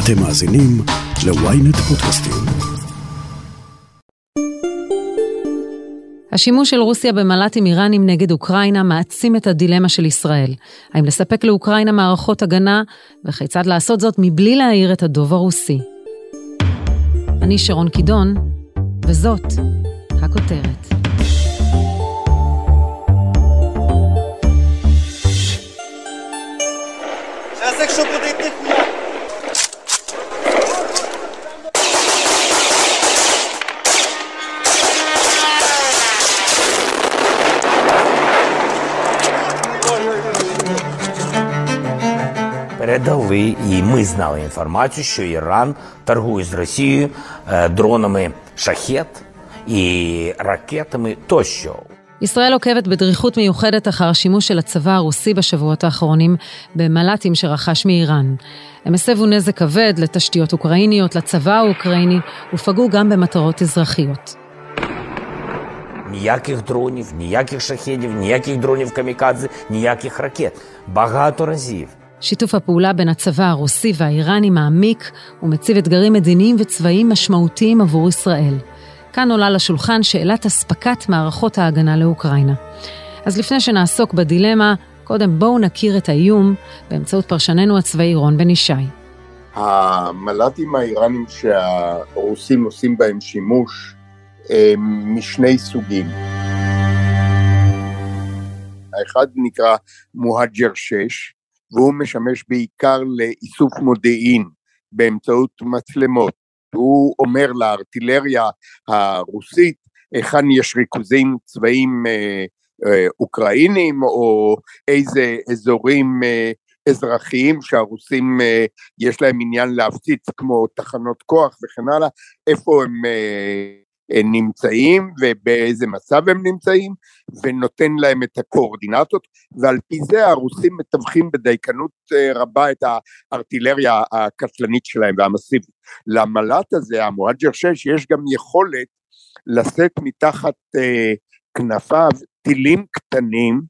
אתם מאזינים ל-ynet פודקאסטים. השימוש של רוסיה במל"טים איראנים נגד אוקראינה מעצים את הדילמה של ישראל. האם לספק לאוקראינה מערכות הגנה, וכיצד לעשות זאת מבלי להעיר את הדוב הרוסי. אני שרון קידון, וזאת הכותרת. Якщо буде Передали, і ми знали інформацію, що Іран торгує з Росією е, дронами шахет і ракетами тощо. ישראל עוקבת בדריכות מיוחדת אחר השימוש של הצבא הרוסי בשבועות האחרונים במל"טים שרכש מאיראן. הם הסבו נזק כבד לתשתיות אוקראיניות, לצבא האוקראיני, ופגעו גם במטרות אזרחיות. Ніяких дронів, ніяких шахедів, ніяких дронів камікадзе, ніяких ракет. Багато разів. שיתוף הפעולה בין הצבא הרוסי והאיראני מעמיק ומציב אתגרים מדיניים וצבאיים משמעותיים עבור ישראל. כאן עולה לשולחן שאלת אספקת מערכות ההגנה לאוקראינה. אז לפני שנעסוק בדילמה, קודם בואו נכיר את האיום באמצעות פרשננו הצבאי רון בן ישי. המל"טים האיראנים שהרוסים עושים בהם שימוש הם משני סוגים. האחד נקרא מוהג'ר 6, והוא משמש בעיקר לאיסוף מודיעין באמצעות מצלמות. הוא אומר לארטילריה הרוסית היכן יש ריכוזים צבאיים אה, אה, אוקראינים או איזה אזורים אה, אזרחיים שהרוסים יש להם עניין להפציץ כמו תחנות כוח וכן הלאה, איפה הם נמצאים ובאיזה מצב הם נמצאים ונותן להם את הקואורדינטות ועל פי זה הרוסים מתווכים בדייקנות רבה את הארטילריה הקטלנית שלהם והמסיבית. למל"ט הזה, המואג'ר 6, יש גם יכולת לשאת מתחת אה, כנפיו טילים קטנים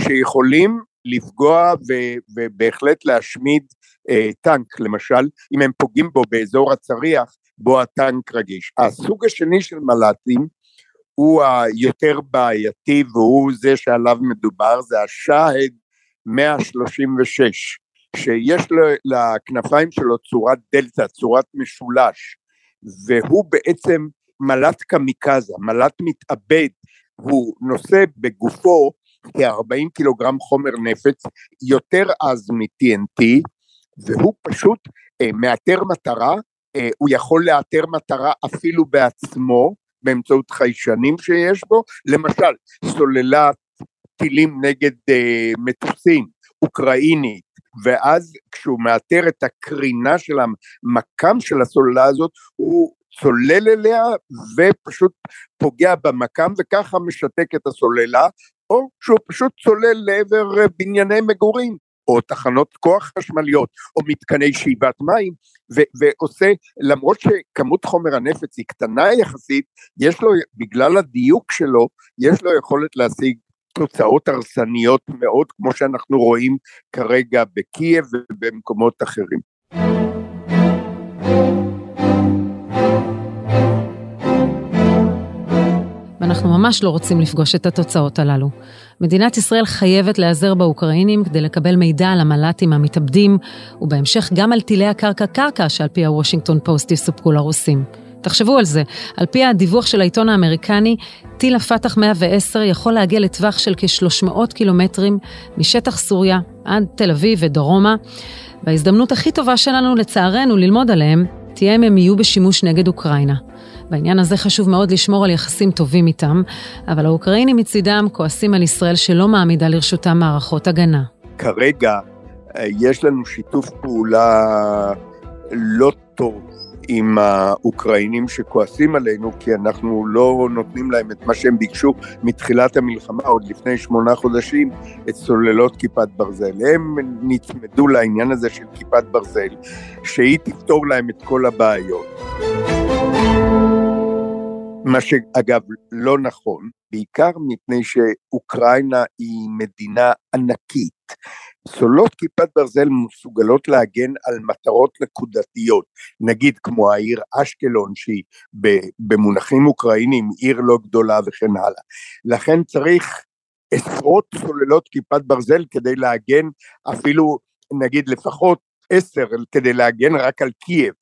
שיכולים לפגוע ו, ובהחלט להשמיד אה, טנק, למשל אם הם פוגעים בו באזור הצריח בו הטנק רגיש. הסוג השני של מל"טים הוא היותר בעייתי והוא זה שעליו מדובר, זה השאהד 136, שיש לו לכנפיים שלו צורת דלתא, צורת משולש, והוא בעצם מל"ט קמיקזה, מל"ט מתאבד, הוא נושא בגופו כ-40 קילוגרם חומר נפץ, יותר עז מ-TNT, והוא פשוט אה, מאתר מטרה, הוא יכול לאתר מטרה אפילו בעצמו, באמצעות חיישנים שיש בו, למשל סוללת טילים נגד אה, מטוסים אוקראינית, ואז כשהוא מאתר את הקרינה של המקם של הסוללה הזאת, הוא צולל אליה ופשוט פוגע במקם וככה משתק את הסוללה, או שהוא פשוט צולל לעבר בנייני מגורים. או תחנות כוח חשמליות, או מתקני שאיבת מים, ו- ועושה, למרות שכמות חומר הנפץ היא קטנה יחסית, יש לו, בגלל הדיוק שלו, יש לו יכולת להשיג תוצאות הרסניות מאוד, כמו שאנחנו רואים כרגע בקייב ובמקומות אחרים. ואנחנו ממש לא רוצים לפגוש את התוצאות הללו. מדינת ישראל חייבת להיעזר באוקראינים כדי לקבל מידע על המל"טים המתאבדים, ובהמשך גם על טילי הקרקע-קרקע שעל פי הוושינגטון פוסט יסופקו לרוסים. תחשבו על זה, על פי הדיווח של העיתון האמריקני, טיל הפת"ח 110 יכול להגיע לטווח של כ-300 קילומטרים משטח סוריה עד תל אביב ודרומה, וההזדמנות הכי טובה שלנו, לצערנו, ללמוד עליהם, תהיה אם הם יהיו בשימוש נגד אוקראינה. בעניין הזה חשוב מאוד לשמור על יחסים טובים איתם, אבל האוקראינים מצידם כועסים על ישראל שלא מעמידה לרשותם מערכות הגנה. כרגע אה, יש לנו שיתוף פעולה לא טוב עם האוקראינים שכועסים עלינו כי אנחנו לא נותנים להם את מה שהם ביקשו מתחילת המלחמה, עוד לפני שמונה חודשים, את סוללות כיפת ברזל. הם נצמדו לעניין הזה של כיפת ברזל, שהיא תפתור להם את כל הבעיות. מה שאגב לא נכון, בעיקר מפני שאוקראינה היא מדינה ענקית, סוללות כיפת ברזל מסוגלות להגן על מטרות נקודתיות, נגיד כמו העיר אשקלון שהיא במונחים אוקראינים עיר לא גדולה וכן הלאה. לכן צריך עשרות סוללות כיפת ברזל כדי להגן אפילו נגיד לפחות עשר כדי להגן רק על קייב.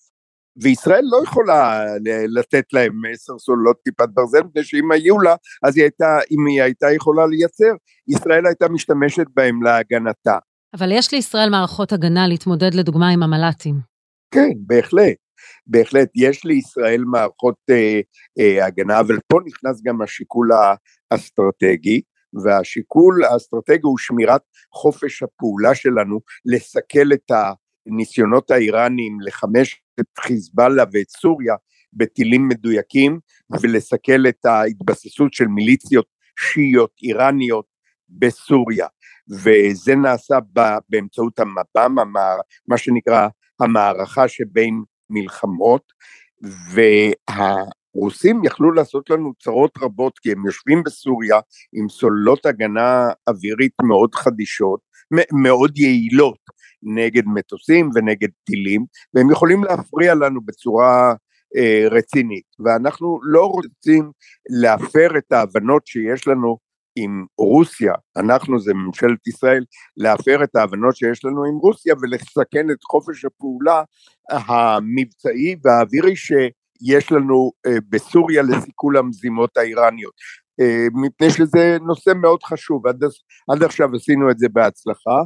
וישראל לא יכולה לתת להם עשר סוללות כיפת ברזל, מפני שאם היו לה, אז היא הייתה, אם היא הייתה יכולה לייצר, ישראל הייתה משתמשת בהם להגנתה. אבל יש לישראל מערכות הגנה להתמודד לדוגמה עם המל"טים. כן, בהחלט. בהחלט, יש לישראל מערכות אה, אה, הגנה, אבל פה נכנס גם השיקול האסטרטגי, והשיקול האסטרטגי הוא שמירת חופש הפעולה שלנו, לסכל את הניסיונות האיראניים לחמש את חיזבאללה ואת סוריה בטילים מדויקים, ולסכל את ההתבססות של מיליציות שיעיות איראניות בסוריה. וזה נעשה באמצעות המב"ם, מה שנקרא המערכה שבין מלחמות, והרוסים יכלו לעשות לנו צרות רבות כי הם יושבים בסוריה עם סוללות הגנה אווירית מאוד חדישות, מאוד יעילות נגד מטוסים ונגד טילים, והם יכולים להפריע לנו בצורה אה, רצינית, ואנחנו לא רוצים להפר את ההבנות שיש לנו עם רוסיה, אנחנו זה ממשלת ישראל, להפר את ההבנות שיש לנו עם רוסיה ולסכן את חופש הפעולה המבצעי והאווירי שיש לנו אה, בסוריה לסיכול המזימות האיראניות. אה, מפני שזה נושא מאוד חשוב, עד, עד עכשיו עשינו את זה בהצלחה,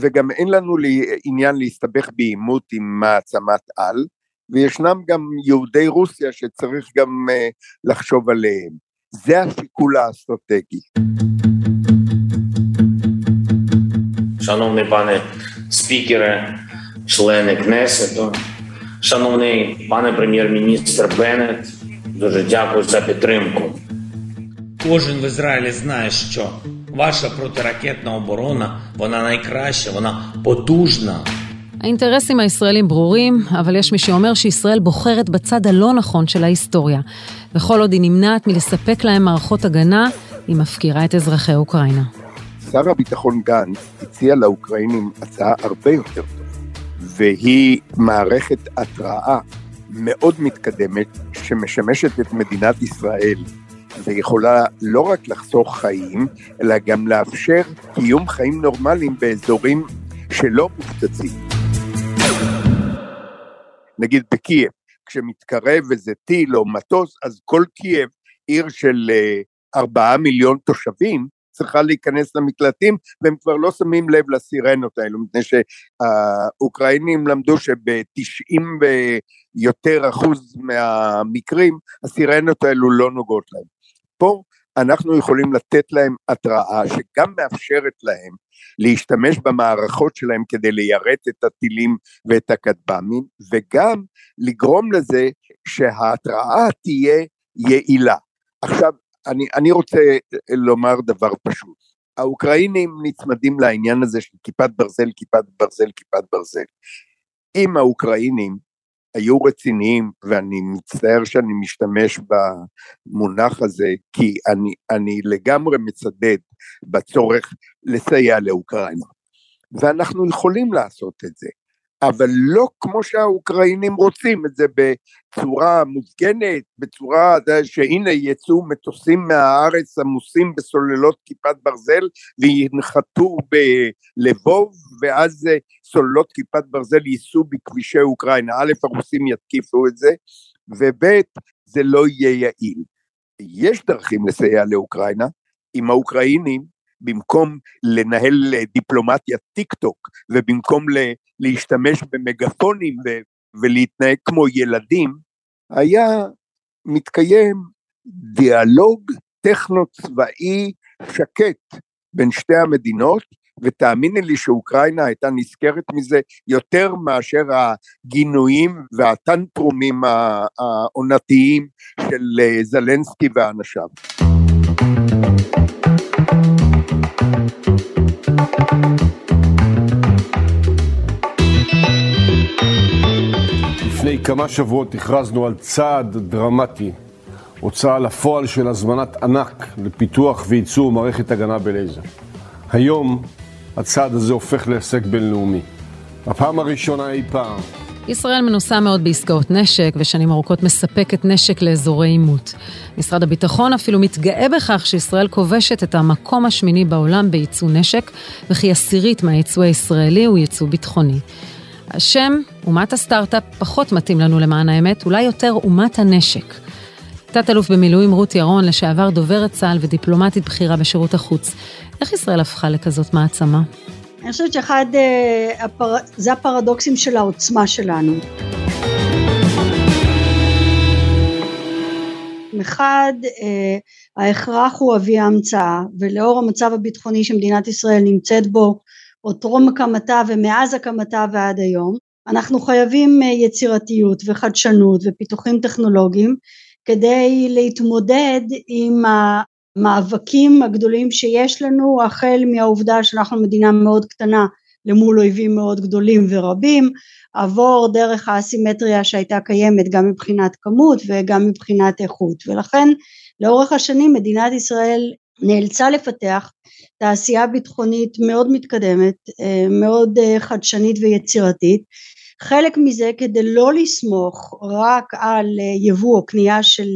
וגם אין לנו לי, עניין להסתבך בעימות עם מעצמת על, וישנם גם יהודי רוסיה שצריך גם uh, לחשוב עליהם. זה השיקול האסטרטגי. Шановний пане спікере, члени Кнесету, шановний пане прем'єр-міністр Беннет, дуже дякую за підтримку. Кожен в Ізраїлі знає, що ваша протиракетна оборона вона найкраща, вона потужна. האינטרסים הישראלים ברורים, אבל יש מי שאומר שישראל בוחרת בצד הלא נכון של ההיסטוריה, וכל עוד היא נמנעת מלספק להם מערכות הגנה, היא מפקירה את אזרחי אוקראינה. שר הביטחון גנץ הציע לאוקראינים הצעה הרבה יותר טובה, והיא מערכת התראה מאוד מתקדמת שמשמשת את מדינת ישראל ויכולה לא רק לחסוך חיים, אלא גם לאפשר קיום חיים נורמליים באזורים שלא מופצצים. נגיד בקייב, כשמתקרב איזה טיל או מטוס, אז כל קייב, עיר של אה, ארבעה מיליון תושבים, צריכה להיכנס למקלטים, והם כבר לא שמים לב לסירנות האלו, מפני שהאוקראינים למדו שב-90 ויותר אחוז מהמקרים, הסירנות האלו לא נוגעות להם. פה אנחנו יכולים לתת להם התראה שגם מאפשרת להם להשתמש במערכות שלהם כדי ליירט את הטילים ואת הכטב"מים, וגם לגרום לזה שההתראה תהיה יעילה. עכשיו, אני, אני רוצה לומר דבר פשוט. האוקראינים נצמדים לעניין הזה של כיפת ברזל, כיפת ברזל, כיפת ברזל. אם האוקראינים היו רציניים, ואני מצטער שאני משתמש במונח הזה, כי אני, אני לגמרי מצדד בצורך לסייע לאוקראינה. ואנחנו יכולים לעשות את זה. אבל לא כמו שהאוקראינים רוצים את זה בצורה מופגנת, בצורה שהנה יצאו מטוסים מהארץ עמוסים בסוללות כיפת ברזל וינחתו בלבוב ואז סוללות כיפת ברזל ייסעו בכבישי אוקראינה, א' הרוסים יתקיפו את זה וב' זה לא יהיה יעיל. יש דרכים לסייע לאוקראינה, אם האוקראינים במקום לנהל דיפלומטיה טיק טוק ובמקום להשתמש במגפונים ולהתנהג כמו ילדים, היה מתקיים דיאלוג טכנו-צבאי שקט בין שתי המדינות, ותאמיני לי שאוקראינה הייתה נזכרת מזה יותר מאשר הגינויים והטנטרומים העונתיים של זלנסקי ואנשיו. כמה שבועות הכרזנו על צעד דרמטי, הוצאה לפועל של הזמנת ענק לפיתוח וייצור מערכת הגנה בלייזר. היום הצעד הזה הופך להישג בינלאומי. הפעם הראשונה אי פעם. ישראל מנוסה מאוד בעסקאות נשק, ושנים ארוכות מספקת נשק לאזורי עימות. משרד הביטחון אפילו מתגאה בכך שישראל כובשת את המקום השמיני בעולם בייצוא נשק, וכי עשירית מהייצוא הישראלי הוא ייצוא ביטחוני. השם, אומת הסטארט-אפ, פחות מתאים לנו למען האמת, אולי יותר אומת הנשק. תת-אלוף במילואים רות ירון, לשעבר דוברת צה"ל ודיפלומטית בכירה בשירות החוץ. איך ישראל הפכה לכזאת מעצמה? אני חושבת שאחד, אה. זה הפרדוקסים של העוצמה שלנו. מחד, אה, ההכרח הוא אבי ההמצאה, ולאור המצב הביטחוני שמדינת ישראל נמצאת בו עוד טרום הקמתה ומאז הקמתה ועד היום, אנחנו חייבים אה, יצירתיות וחדשנות ופיתוחים טכנולוגיים כדי להתמודד עם המאבקים הגדולים שיש לנו החל מהעובדה שאנחנו מדינה מאוד קטנה למול אויבים מאוד גדולים ורבים עבור דרך האסימטריה שהייתה קיימת גם מבחינת כמות וגם מבחינת איכות. ולכן לאורך השנים מדינת ישראל נאלצה לפתח תעשייה ביטחונית מאוד מתקדמת אה, מאוד אה, חדשנית ויצירתית. חלק מזה כדי לא לסמוך רק על אה, יבוא או קנייה של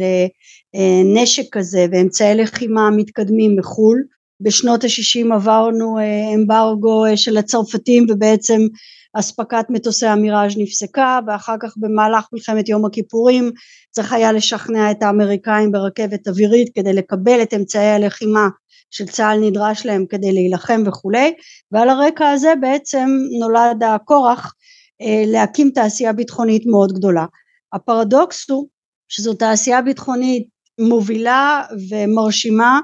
נשק כזה ואמצעי לחימה מתקדמים מחו"ל בשנות ה-60 עברנו אמברגו של הצרפתים ובעצם אספקת מטוסי המיראז' נפסקה ואחר כך במהלך מלחמת יום הכיפורים צריך היה לשכנע את האמריקאים ברכבת אווירית כדי לקבל את אמצעי הלחימה של צה"ל נדרש להם כדי להילחם וכולי ועל הרקע הזה בעצם נולד הכורח אה, להקים תעשייה ביטחונית מאוד גדולה. הפרדוקס הוא שזו תעשייה ביטחונית מובילה ומרשימה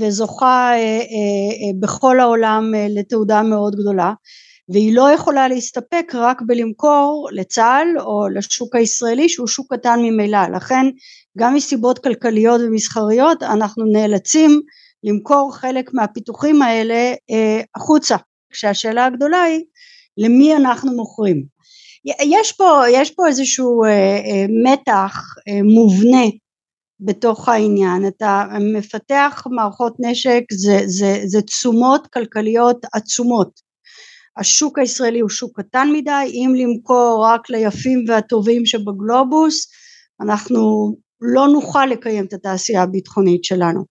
וזוכה אה, אה, בכל העולם לתעודה מאוד גדולה והיא לא יכולה להסתפק רק בלמכור לצה"ל או לשוק הישראלי שהוא שוק קטן ממילא לכן גם מסיבות כלכליות ומסחריות אנחנו נאלצים למכור חלק מהפיתוחים האלה החוצה. כשהשאלה הגדולה היא למי אנחנו מוכרים. יש פה, יש פה איזשהו אה, אה, מתח אה, מובנה בתוך העניין, אתה מפתח מערכות נשק זה, זה, זה תשומות כלכליות עצומות, השוק הישראלי הוא שוק קטן מדי, אם למכור רק ליפים והטובים שבגלובוס אנחנו לא נוכל לקיים את התעשייה הביטחונית שלנו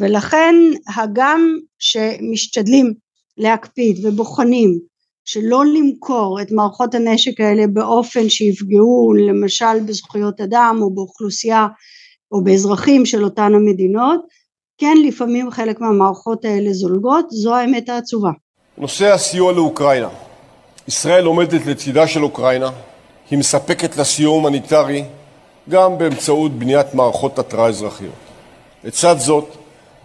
ולכן הגם שמשתדלים להקפיד ובוחנים שלא למכור את מערכות הנשק האלה באופן שיפגעו למשל בזכויות אדם או באוכלוסייה או באזרחים של אותן המדינות כן לפעמים חלק מהמערכות האלה זולגות זו האמת העצובה. נושא הסיוע לאוקראינה ישראל עומדת לצידה של אוקראינה היא מספקת לה סיוע הומניטרי גם באמצעות בניית מערכות התרעה אזרחיות. לצד זאת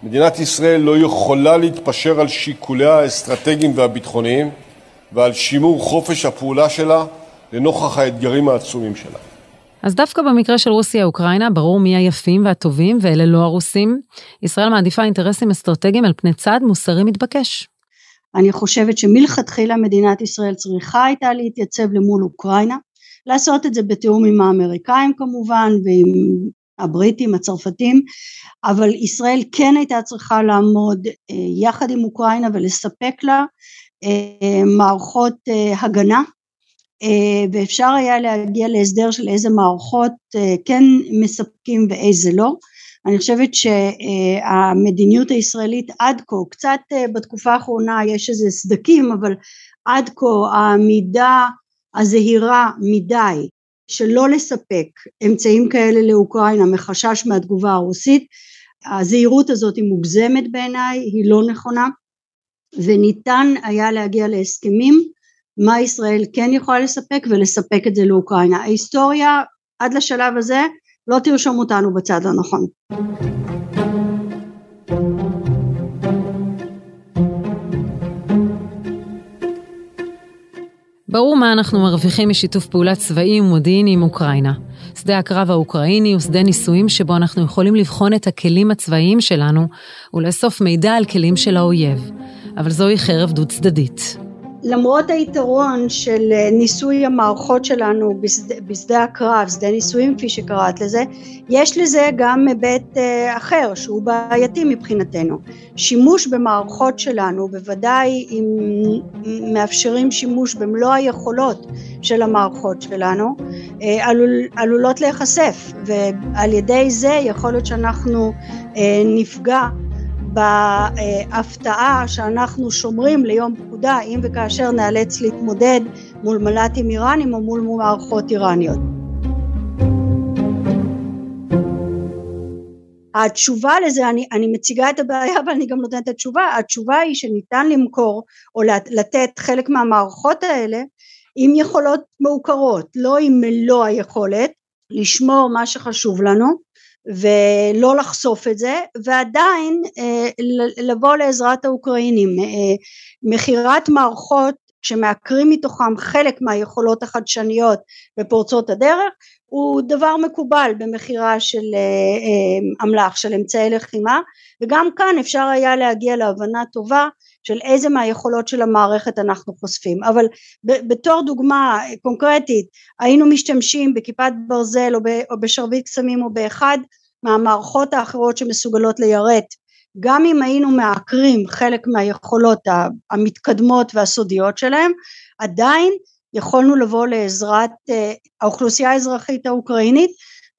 מדינת ישראל לא יכולה להתפשר על שיקוליה האסטרטגיים והביטחוניים ועל שימור חופש הפעולה שלה לנוכח האתגרים העצומים שלה. אז דווקא במקרה של רוסיה-אוקראינה ברור מי היפים והטובים ואלה לא הרוסים. ישראל מעדיפה אינטרסים אסטרטגיים על פני צעד מוסרי מתבקש. אני חושבת שמלכתחילה מדינת ישראל צריכה הייתה להתייצב למול אוקראינה, לעשות את זה בתיאום עם האמריקאים כמובן ועם הבריטים, הצרפתים, אבל ישראל כן הייתה צריכה לעמוד אה, יחד עם אוקראינה ולספק לה אה, מערכות אה, הגנה ואפשר היה להגיע להסדר של איזה מערכות כן מספקים ואיזה לא. אני חושבת שהמדיניות הישראלית עד כה קצת בתקופה האחרונה יש איזה סדקים אבל עד כה העמידה הזהירה מדי שלא לספק אמצעים כאלה לאוקראינה מחשש מהתגובה הרוסית הזהירות הזאת היא מוגזמת בעיניי היא לא נכונה וניתן היה להגיע להסכמים מה ישראל כן יכולה לספק ולספק את זה לאוקראינה. ההיסטוריה עד לשלב הזה לא תרשום אותנו בצד הנכון. מה אנחנו מרוויחים משיתוף פעולה צבאי ומודיעיני עם אוקראינה. שדה הקרב האוקראיני הוא שדה ניסויים שבו אנחנו יכולים לבחון את הכלים הצבאיים שלנו ולאסוף מידע על כלים של האויב. אבל זוהי חרב דו צדדית. למרות היתרון של אה, ניסוי המערכות שלנו בשדה, בשדה הקרב, שדה ניסויים כפי שקראת לזה, יש לזה גם היבט אה, אחר שהוא בעייתי מבחינתנו. שימוש במערכות שלנו, בוודאי אם מאפשרים שימוש במלוא היכולות של המערכות שלנו, אה, עלול, עלולות להיחשף ועל ידי זה יכול להיות שאנחנו נפגע בהפתעה שאנחנו שומרים ליום פקודה אם וכאשר נאלץ להתמודד מול מל"טים איראנים או מול מערכות איראניות. התשובה לזה, אני, אני מציגה את הבעיה אבל אני גם נותנת את התשובה, התשובה היא שניתן למכור או לתת חלק מהמערכות האלה עם יכולות מעוקרות, לא עם מלוא היכולת, לשמור מה שחשוב לנו ולא לחשוף את זה ועדיין אה, לבוא לעזרת האוקראינים אה, מכירת מערכות שמעקרים מתוכם חלק מהיכולות החדשניות ופורצות הדרך הוא דבר מקובל במכירה של אה, אמל"ח של אמצעי לחימה וגם כאן אפשר היה להגיע להבנה טובה של איזה מהיכולות של המערכת אנחנו חושפים. אבל בתור דוגמה קונקרטית היינו משתמשים בכיפת ברזל או בשרביט קסמים או באחד מהמערכות האחרות שמסוגלות ליירט. גם אם היינו מעקרים חלק מהיכולות המתקדמות והסודיות שלהם עדיין יכולנו לבוא לעזרת אה, האוכלוסייה האזרחית האוקראינית.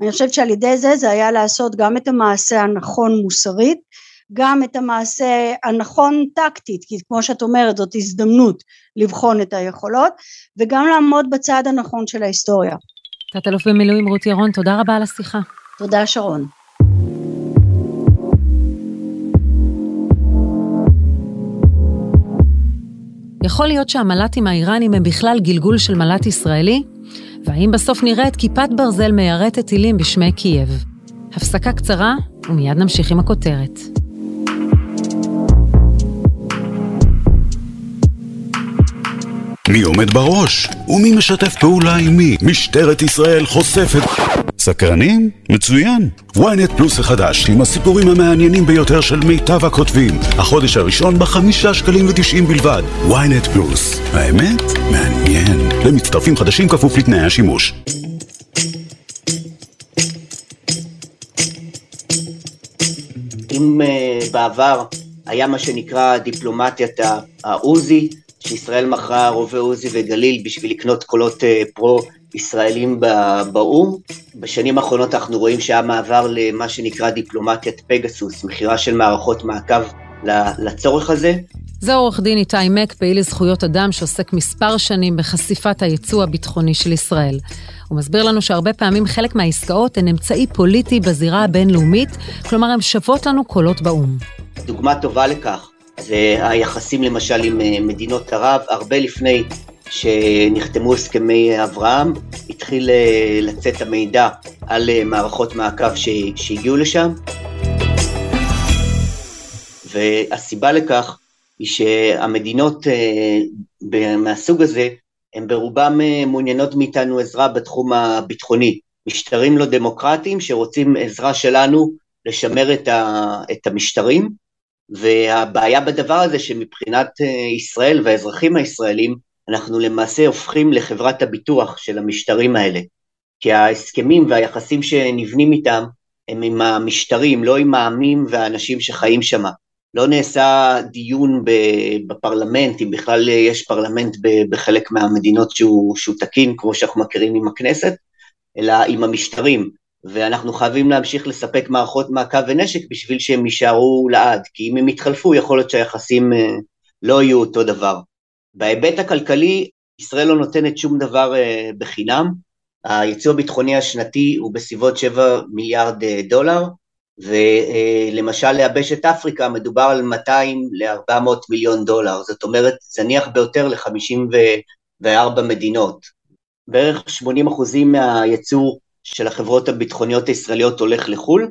אני חושבת שעל ידי זה זה היה לעשות גם את המעשה הנכון מוסרית גם את המעשה הנכון טקטית כי כמו שאת אומרת זאת הזדמנות לבחון את היכולות וגם לעמוד בצד הנכון של ההיסטוריה. תת-אלוף במילואים רות ירון תודה רבה על השיחה. תודה שרון. יכול להיות שהמל"טים האיראנים הם בכלל גלגול של מל"ט ישראלי? והאם בסוף נראה את כיפת ברזל מיירטת טילים בשמי קייב? הפסקה קצרה, ומיד נמשיך עם הכותרת. מי עומד בראש? ומי משתף פעולה עם מי? משטרת ישראל חושפת... סקרנים? מצוין. ynet פלוס החדש, עם הסיפורים המעניינים ביותר של מיטב הכותבים. החודש הראשון בחמישה שקלים ותשעים בלבד. ynet פלוס. האמת? מעניין. למצטרפים חדשים כפוף לתנאי השימוש. אם uh, בעבר היה מה שנקרא דיפלומטיית העוזי, שישראל מכרה רובה עוזי וגליל בשביל לקנות קולות uh, פרו ישראלים באו"ם. בשנים האחרונות אנחנו רואים שהיה מעבר למה שנקרא דיפלומטיית פגסוס, מכירה של מערכות מעקב לצורך הזה. זה עורך דין איתי מק, פעיל לזכויות אדם שעוסק מספר שנים בחשיפת היצוא הביטחוני של ישראל. הוא מסביר לנו שהרבה פעמים חלק מהעסקאות הן אמצעי פוליטי בזירה הבינלאומית, כלומר הן שוות לנו קולות באו"ם. דוגמה טובה לכך זה היחסים למשל עם אה, מדינות ערב, הרבה לפני שנחתמו הסכמי אברהם, התחיל אה, לצאת המידע על אה, מערכות מעקב שהגיעו לשם, והסיבה לכך היא שהמדינות מהסוג הזה, הן ברובם מעוניינות מאיתנו עזרה בתחום הביטחוני. משטרים לא דמוקרטיים שרוצים עזרה שלנו לשמר את המשטרים, והבעיה בדבר הזה שמבחינת אה, ישראל והאזרחים הישראלים, אנחנו למעשה הופכים לחברת הביטוח של המשטרים האלה. כי ההסכמים והיחסים שנבנים איתם הם עם המשטרים, לא עם העמים והאנשים שחיים שם. לא נעשה דיון בפרלמנט, אם בכלל יש פרלמנט בחלק מהמדינות שהוא, שהוא תקין, כמו שאנחנו מכירים עם הכנסת, אלא עם המשטרים. ואנחנו חייבים להמשיך לספק מערכות מעקב ונשק בשביל שהם יישארו לעד, כי אם הם יתחלפו יכול להיות שהיחסים אה, לא יהיו אותו דבר. בהיבט הכלכלי, ישראל לא נותנת שום דבר אה, בחינם, היצוא הביטחוני השנתי הוא בסביבות 7 מיליארד אה, דולר, ולמשל ליבשת אפריקה מדובר על 200 ל-400 מיליון דולר, זאת אומרת זניח ביותר ל-54 מדינות. בערך 80 אחוזים מהייצוא של החברות הביטחוניות הישראליות הולך לחו"ל.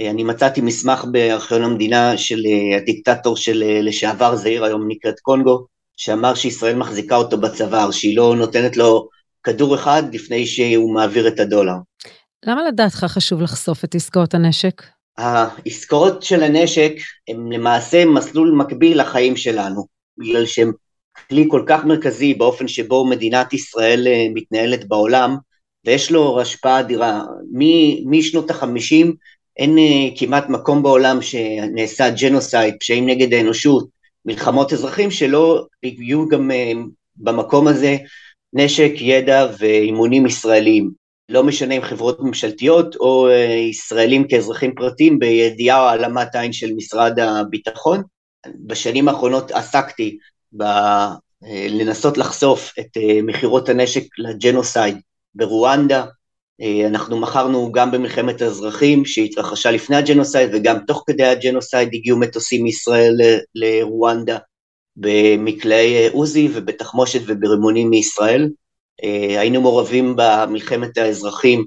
אה, אני מצאתי מסמך בארכיון המדינה של אה, הדיקטטור של אה, לשעבר זעיר, היום נקראת קונגו, שאמר שישראל מחזיקה אותו בצוואר, שהיא לא נותנת לו כדור אחד לפני שהוא מעביר את הדולר. למה לדעתך חשוב לחשוף את עסקאות הנשק? העסקאות של הנשק הן למעשה מסלול מקביל לחיים שלנו, בגלל שהן כלי כל כך מרכזי באופן שבו מדינת ישראל מתנהלת בעולם, ויש לו השפעה אדירה. משנות החמישים אין אה, כמעט מקום בעולם שנעשה ג'נוסייד, פשעים נגד האנושות, מלחמות אזרחים, שלא יהיו גם אה, במקום הזה נשק, ידע ואימונים ישראליים. לא משנה אם חברות ממשלתיות או ישראלים כאזרחים פרטיים בידיעה או העלמת עין של משרד הביטחון. בשנים האחרונות עסקתי לנסות לחשוף את אה, מכירות הנשק לג'נוסייד ברואנדה. אה, אנחנו מכרנו גם במלחמת האזרחים שהתרחשה לפני הג'נוסייד וגם תוך כדי הג'נוסייד הגיעו מטוסים מישראל לרואנדה במקלעי עוזי ובתחמושת וברימונים מישראל. אה, היינו מעורבים במלחמת האזרחים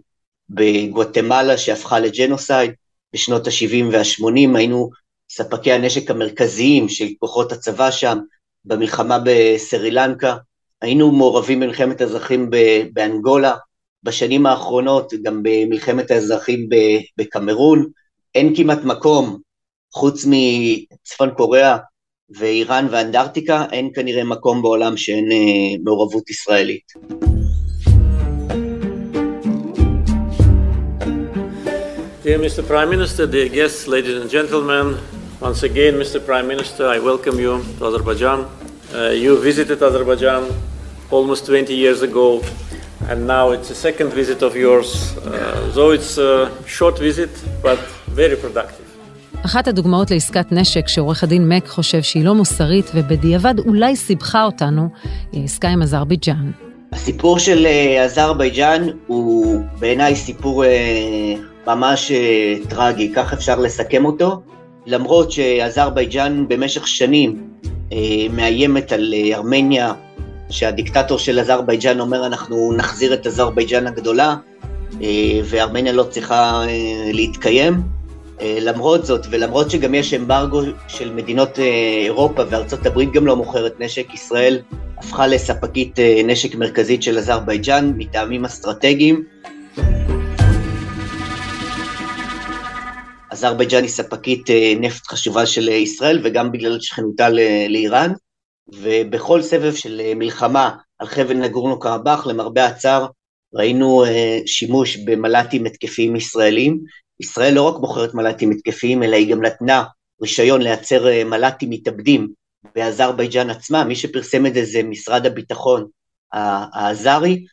בגואטמלה שהפכה לג'נוסייד בשנות ה-70 וה-80, היינו ספקי הנשק המרכזיים של כוחות הצבא שם, במלחמה בסרי לנקה, היינו מעורבים במלחמת האזרחים באנגולה, בשנים האחרונות גם במלחמת האזרחים בקמרון, אין כמעט מקום, חוץ מצפון קוריאה ואיראן ואנדרטיקה, אין כנראה מקום בעולם שאין אה, מעורבות ישראלית. Dear Mr. Prime Minister, dear guests, ladies and gentlemen, Once again, Mr. Prime Minister, I welcome you to Azerbaijan. Uh, you visited Azerbaijan almost 20 years ago, and now it's a second visit of yours, uh, though it's a short visit, but very productive. אחת הדוגמאות לעסקת נשק שעורך הדין מק חושב שהיא לא מוסרית ובדיעבד אולי סיבכה אותנו, היא עסקה עם אזרבייג'אן. הסיפור של אזרבייג'אן הוא בעיניי סיפור ממש טרגי, כך אפשר לסכם אותו. למרות שאזרבייג'אן במשך שנים אה, מאיימת על אה, ארמניה, שהדיקטטור של אזרבייג'אן אומר אנחנו נחזיר את אזרבייג'אן הגדולה, אה, וארמניה לא צריכה אה, להתקיים. אה, למרות זאת, ולמרות שגם יש אמברגו של מדינות אה, אירופה וארצות הברית גם לא מוכרת נשק, ישראל הפכה לספקית אה, נשק מרכזית של אזרבייג'אן מטעמים אסטרטגיים. אזרבייג'אן היא ספקית אה, נפט חשובה של ישראל וגם בגלל שכנותה לאיראן, ובכל סבב של אה, מלחמה על חבל נגורנו קרבאח, למרבה הצער, ראינו אה, שימוש במל"טים התקפיים ישראלים. ישראל לא רק מוכרת מל"טים התקפיים, אלא היא גם נתנה רישיון לייצר מל"טים מתאבדים באזרבייג'אן עצמה, מי שפרסם את זה זה משרד הביטחון האזרי,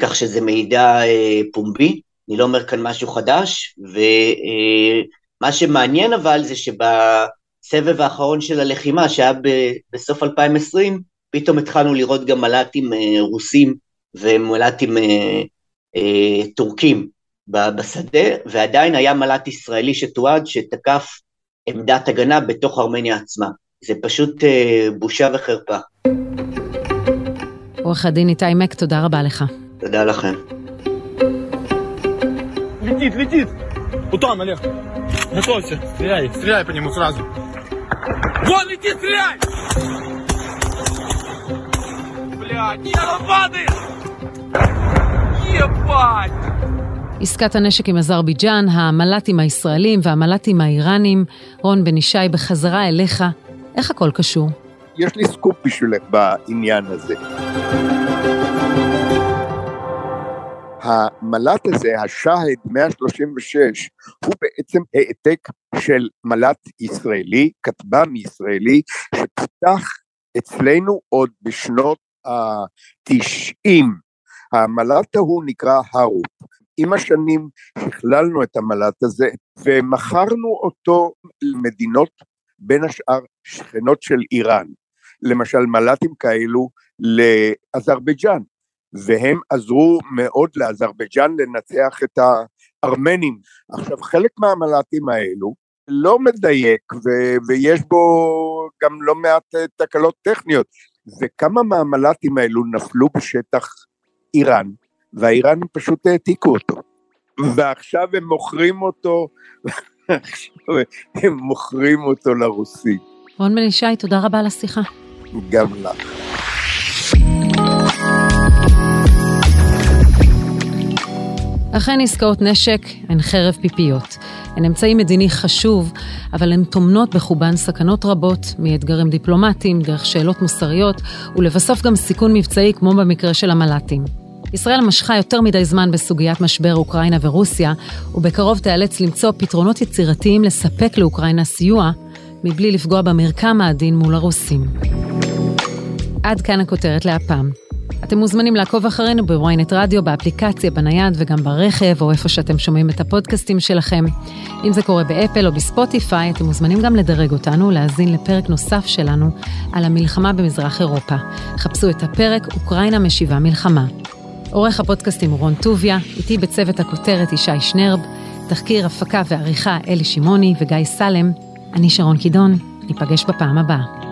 כך שזה מידע פומבי. אני לא אומר כאן משהו חדש, ומה שמעניין אבל זה שבסבב האחרון של הלחימה, שהיה בסוף 2020, פתאום התחלנו לראות גם מל"טים אה, רוסים ומל"טים אה, אה, טורקים בשדה, ועדיין היה מל"ט ישראלי שתועד שתקף עמדת הגנה בתוך ארמניה עצמה. זה פשוט בושה וחרפה. עורך הדין איתי מק, תודה רבה לך. תודה לכם. Летит, летит. Утан, Олег. Готовься. Стреляй. Стреляй по нему сразу. Вон летит, стреляй! Блядь, нет, он падает! Ебать! עסקת הנשק עם אזרבייג'אן, המל"טים הישראלים והמל"טים האיראנים. רון בן ישי, בחזרה אליך. איך הכל קשור? יש לי סקופ בשבילך בעניין הזה. המל"ט הזה, השהד 136, הוא בעצם העתק של מל"ט ישראלי, כטב"ם ישראלי, שפותח אצלנו עוד בשנות ה-90. המל"ט ההוא נקרא הרופ. עם השנים הכללנו את המל"ט הזה ומכרנו אותו למדינות בין השאר שכנות של איראן, למשל מל"טים כאלו לאזרבייג'אן, והם עזרו מאוד לאזרבייג'אן לנצח את הארמנים. עכשיו חלק מהמל"טים האלו לא מדייק ו- ויש בו גם לא מעט אה, תקלות טכניות וכמה מהמל"טים האלו נפלו בשטח איראן והאיראנים פשוט העתיקו אותו ועכשיו הם מוכרים אותו, הם מוכרים אותו לרוסים. רון בן ישי, תודה רבה על השיחה. גם לך. אכן עסקאות נשק הן חרב פיפיות. הן אמצעי מדיני חשוב, אבל הן טומנות בחובן סכנות רבות, מאתגרים דיפלומטיים, דרך שאלות מוסריות, ולבסוף גם סיכון מבצעי כמו במקרה של המל"טים. ישראל משכה יותר מדי זמן בסוגיית משבר אוקראינה ורוסיה, ובקרוב תיאלץ למצוא פתרונות יצירתיים לספק לאוקראינה סיוע, מבלי לפגוע במרקם העדין מול הרוסים. עד כאן הכותרת להפעם. אתם מוזמנים לעקוב אחרינו בוויינט רדיו, באפליקציה, בנייד וגם ברכב, או איפה שאתם שומעים את הפודקאסטים שלכם. אם זה קורה באפל או בספוטיפיי, אתם מוזמנים גם לדרג אותנו, להאזין לפרק נוסף שלנו על המלחמה במזרח אירופה. חפשו את הפרק אוקראינה משיבה מלחמה. עורך הפודקאסטים רון טוביה, איתי בצוות הכותרת ישי שנרב, תחקיר, הפקה ועריכה אלי שמעוני וגיא סלם. אני שרון קידון, ניפגש בפעם הבאה.